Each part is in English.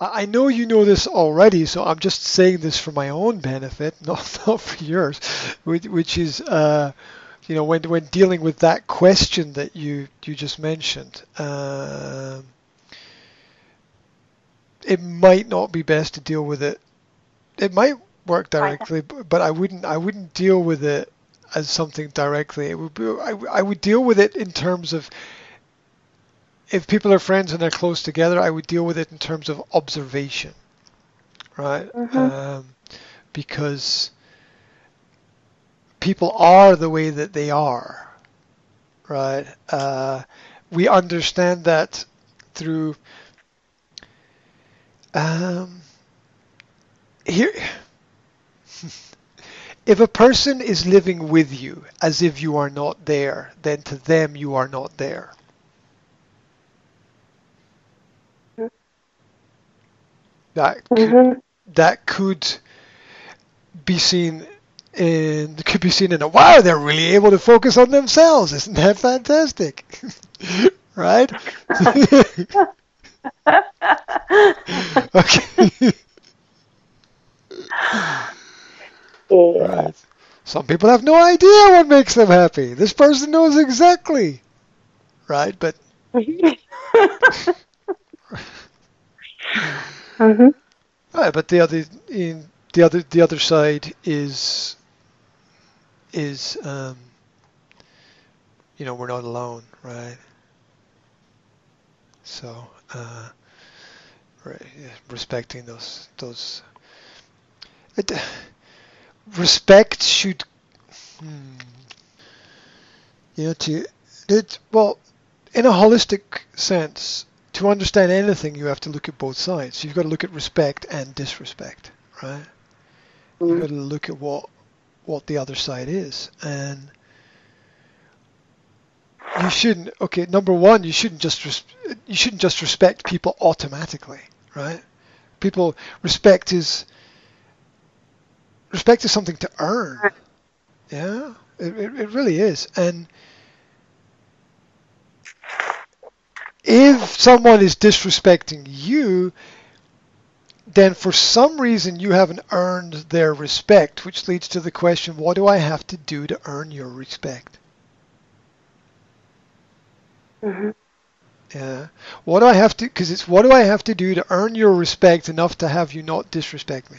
I know you know this already, so I'm just saying this for my own benefit, not not for yours, which, which is, uh, you know, when when dealing with that question that you you just mentioned, um, it might not be best to deal with it. It might work directly, but I wouldn't I wouldn't deal with it as something directly. It would be I, I would deal with it in terms of if people are friends and they're close together, I would deal with it in terms of observation, right? Mhm. Um, because people are the way that they are, right? Uh, we understand that through um, here. If a person is living with you as if you are not there, then to them you are not there. That could, Mhm. that could be seen in could be seen in a wow they're really able to focus on themselves. Isn't that fantastic? Right? Okay. Yeah. right. Some people have no idea what makes them happy. This person knows exactly. Right? But mhm. right but the other in the other the other side is is um you know we're not alone right so uh right respecting those those it, respect should hmm, you know to it well in a holistic sense to understand anything you have to look at both sides. You've got to look at respect and disrespect right? You've Mhm. got to look at what what the other side is. And you shouldn't okay number one you shouldn't just res- you shouldn't just respect people automatically right? People respect is respect is something to earn. Yeah? It, it, it really is. And if someone is disrespecting you then for some reason you haven't earned their respect which leads to the question what do i have to do to earn your respect Mhm. Yeah. What do I have to? Because it's what do I have to do to earn your respect enough to have you not disrespect me?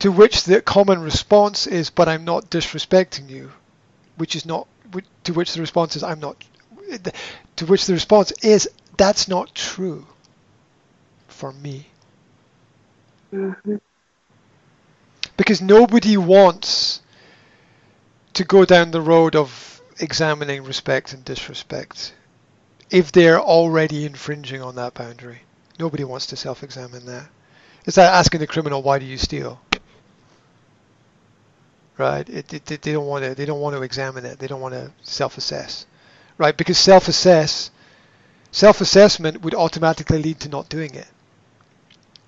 To which the common response is, "But I'm not disrespecting you," which is not. To which the response is, "I'm not." To which the response is, "That's not true." For me, Mhm. because nobody wants to go down the road of examining respect and disrespect if they're already infringing on that boundary. Nobody wants to self-examine that. It's like asking the criminal, "Why do you steal?" Right? It, it, it- they don't want to. They don't want to examine it. They don't want to self-assess. Right? Because self-assess, self-assessment would automatically lead to not doing it.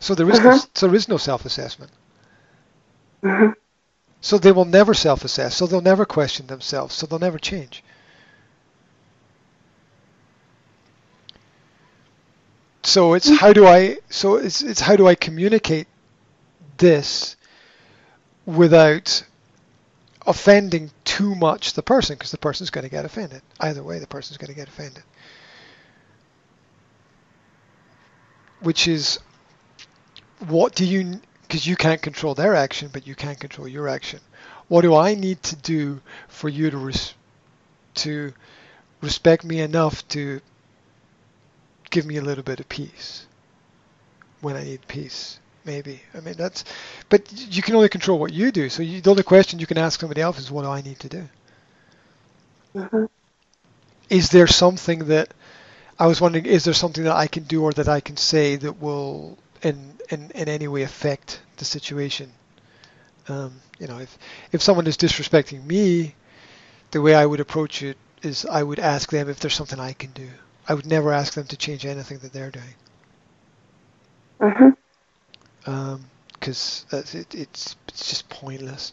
So there is no, Uh-huh. so there is no self-assessment. Mhm. So they will never self-assess. So they'll never question themselves. So they'll never change. So it's how do I so it's it's how do I communicate this without offending too much the person because the person's going to get offended. Either way the person's going to get offended. Which is what do you because you can't control their action but you can control your action. What do I need to do for you to res- to respect me enough to give me a little bit of peace when I need peace. Maybe. I mean that's, but you can only control what you do. So you, the only question you can ask somebody else is, what do I need to do? Mhm. Is there something that I was wondering? Is there something that I can do or that I can say that will in in, in any way affect the situation? Um, you know, if if someone is disrespecting me, the way I would approach it is I would ask them if there's something I can do. I would never ask them to change anything that they're doing. Mhm. Um, because uh, it, it's it's just pointless.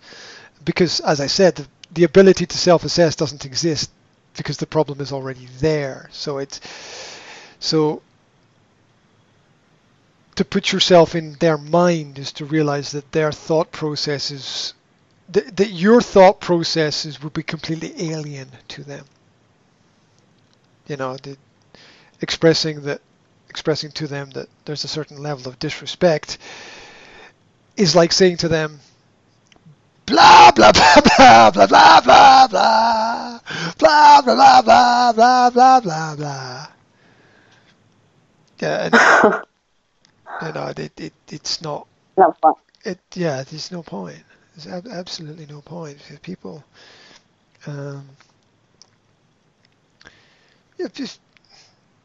Because as I said, the, the ability to self-assess doesn't exist because the problem is already there. So it's so to put yourself in their mind is to realize that their thought processes, that, that your thought processes would be completely alien to them. You know, the, expressing that, expressing to them that there's a certain level of disrespect is like saying to them, blah blah blah blah blah blah blah blah blah blah blah blah blah blah blah. Yeah, and, you know, it, it it's not. No fun. It yeah, there's no point. There's ab- absolutely no point. People, um, yeah, just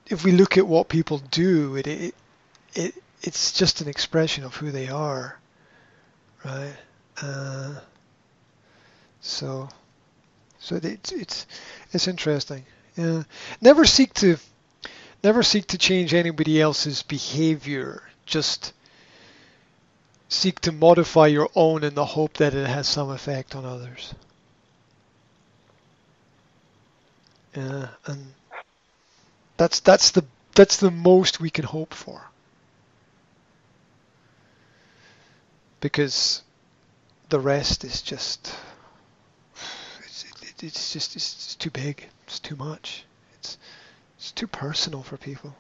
if we look at what people do, it it, it it's just an expression of who they are, right? Uh, so, so it's it's it's interesting. Yeah, never seek to never seek to change anybody else's behavior. Just seek to modify your own in the hope that it has some effect on others. Yeah, and that's that's the that's the most we can hope for. Because the rest is just it's, it, it's just it's, it's too big. It's too much. It's it's too personal for people.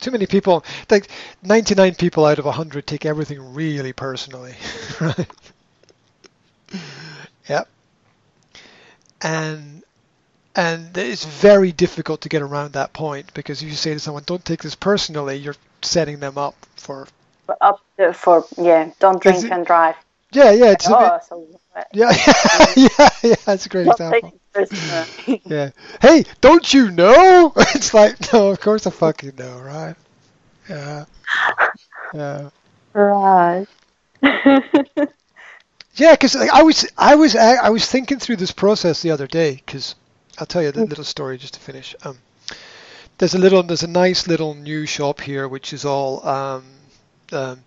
Too many people, like 99 people out of 100 take everything really personally, right? yep. And and it's very difficult to get around that point because if you say to someone, "Don't take this personally," you're setting them up for. Up for yeah, don't drink it- and drive. Yeah, yeah, it's a oh, bit, so yeah, yeah, yeah. That's a great don't example. take it personally. Yeah. Hey, don't you know? It's like, no, of course I fucking know, right? Yeah. Yeah. right. Yeah, because like, I was, I was, I was thinking through this process the other day. Because I'll tell you the little story just to finish. Um, there's a little, there's a nice little new shop here, which is all um, um,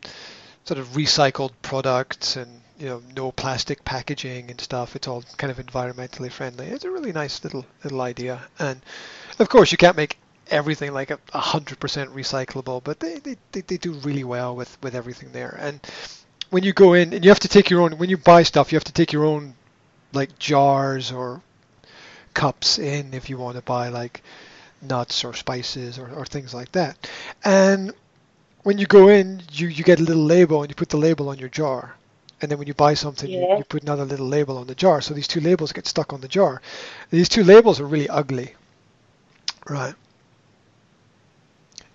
sort of recycled products and you know no plastic packaging and stuff. It's all kind of environmentally friendly. It's a really nice little little idea. And of course, you can't make everything like a a hundred percent recyclable, but they, they, they, they do really well with, with everything there. And when you go in and you have to take your own when you buy stuff, you have to take your own like jars or cups in if you want to buy like nuts or spices or, or things like that. And when you go in, you, you get a little label and you put the label on your jar. And then when you buy something, you, you put another little label on the jar. So these two labels get stuck on the jar. These two labels are really ugly. Right.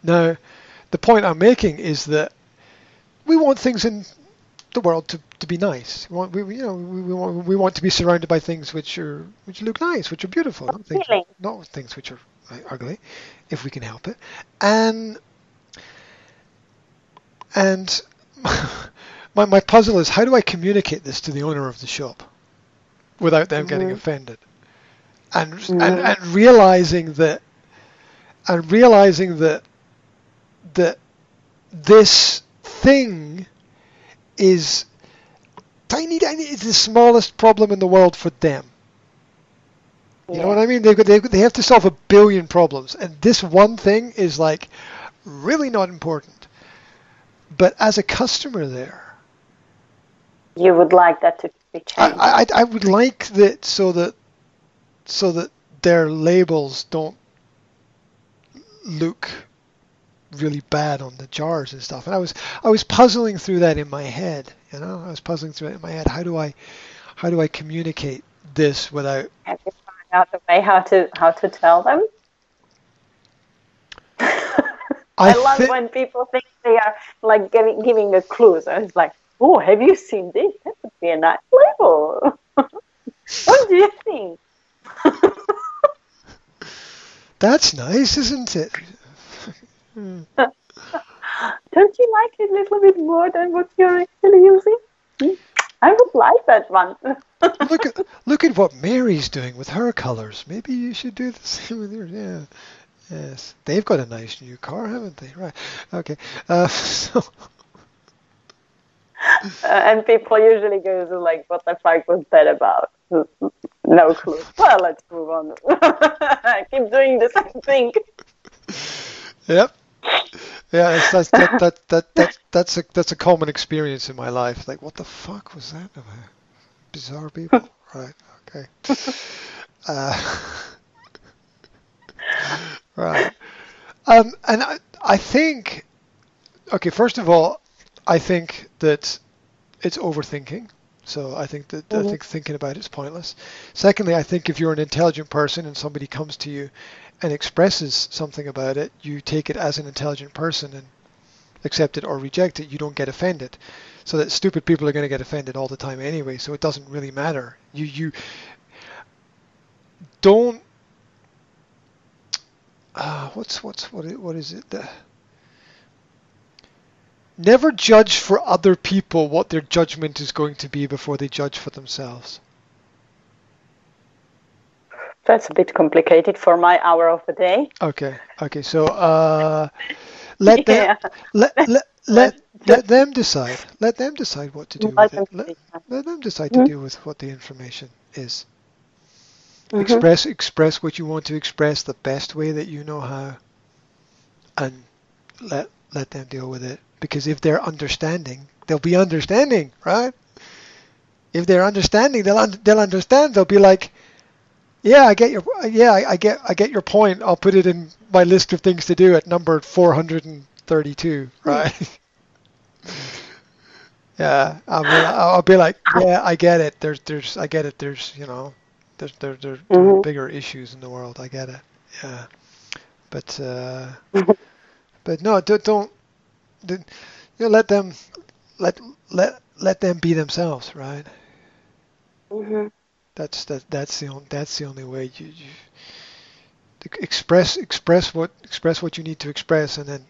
Now, the point I'm making is that we want things in the world to, to be nice. We want, we, you know, we, we, want, we want to be surrounded by things which are which look nice, which are beautiful, not things, not things which are ugly, if we can help it. And and my my puzzle is how do I communicate this to the owner of the shop without them getting Mhm. offended, and and Mhm. and realizing that and realizing that that this thing is tiny, tiny. It's the smallest problem in the world for them. You know what I mean? They've got, they've they have to solve a billion problems, and this one thing is like really not important. But as a customer there, You would like that to be I, changed. I, I would like that so that so that their labels don't look really bad on the jars and stuff. And I was I was puzzling through that in my head. You know, I was puzzling through it in my head. How do I how do I communicate this without Have you found out a way how to how to tell them? I, love thi- when people think they are like giving giving a clue. So it's like, oh, have you seen this? That would be a nice label. what do you think? That's nice, isn't it? Hmm. Don't you like it a little bit more than what you're actually using? Hmm? I would like that one. look at look at what Mary's doing with her colors. Maybe you should do the same with yours. Yeah. Yes. They've got a nice new car, haven't they? Right. Okay. Uh, so Uh, and people usually go to like, what the fuck was that about? No clue. Well, let's move on. Keep doing the same thing. Yep. Yeah, that's that, that that that that's a that's a common experience in my life. Like, what the fuck was that about? Bizarre people, right? Okay. Uh, right. Um, and I, I think, okay, first of all, I think that it's overthinking. So I think that I Mhm. think thinking about it is pointless. Secondly, I think if you're an intelligent person and somebody comes to you and expresses something about it, you take it as an intelligent person and accept it or reject it. You don't get offended. So that stupid people are going to get offended all the time anyway. So it doesn't really matter. You you don't. Uh, what's what's what what is it? The, never judge for other people what their judgment is going to be before they judge for themselves. That's a bit complicated for my hour of the day. Okay. Okay. So uh, let them Yeah. let let let, let them decide. Let them decide what to do Let with them it. Let, let them decide to Mhm. deal with what the information is. Mhm. Express express what you want to express the best way that you know how, and let let them deal with it. Because if they're understanding, they'll be understanding, right? If they're understanding, they'll un- they'll understand. They'll be like, yeah, I get your yeah, I, I get I get your point. I'll put it in my list of things to do at number 432, right? yeah, I'll be, I'll be like, yeah, I get it. There's there's I get it. There's you know, there's there there, there are Mhm. bigger issues in the world. I get it. Yeah, but uh, Mhm. but no, don't don't you know, let them let let let them be themselves, right? Mhm. That's that that's the only that's the only way you, you express express what express what you need to express and then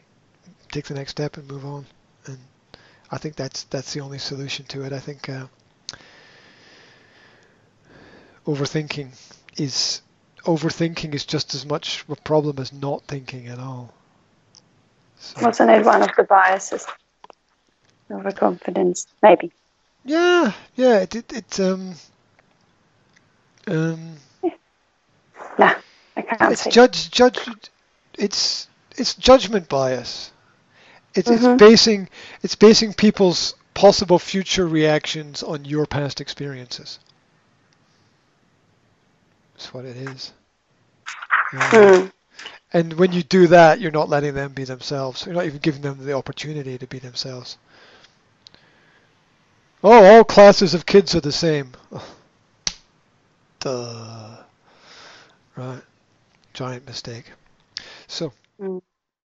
take the next step and move on. And I think that's that's the only solution to it. I think uh, overthinking is overthinking is just as much a problem as not thinking at all. So, Wasn't it one of the biases? Overconfidence, maybe. yeah, yeah, it it, it um um Nah, I can't it's judge judge it's it's judgment bias. It's Mhm. it's basing it's basing people's possible future reactions on your past experiences. That's what it is. Uh, Hmm. and when you do that you're not letting them be themselves. You're not even giving them the opportunity to be themselves. Oh all classes of kids are the same Duh. right giant mistake so Mm.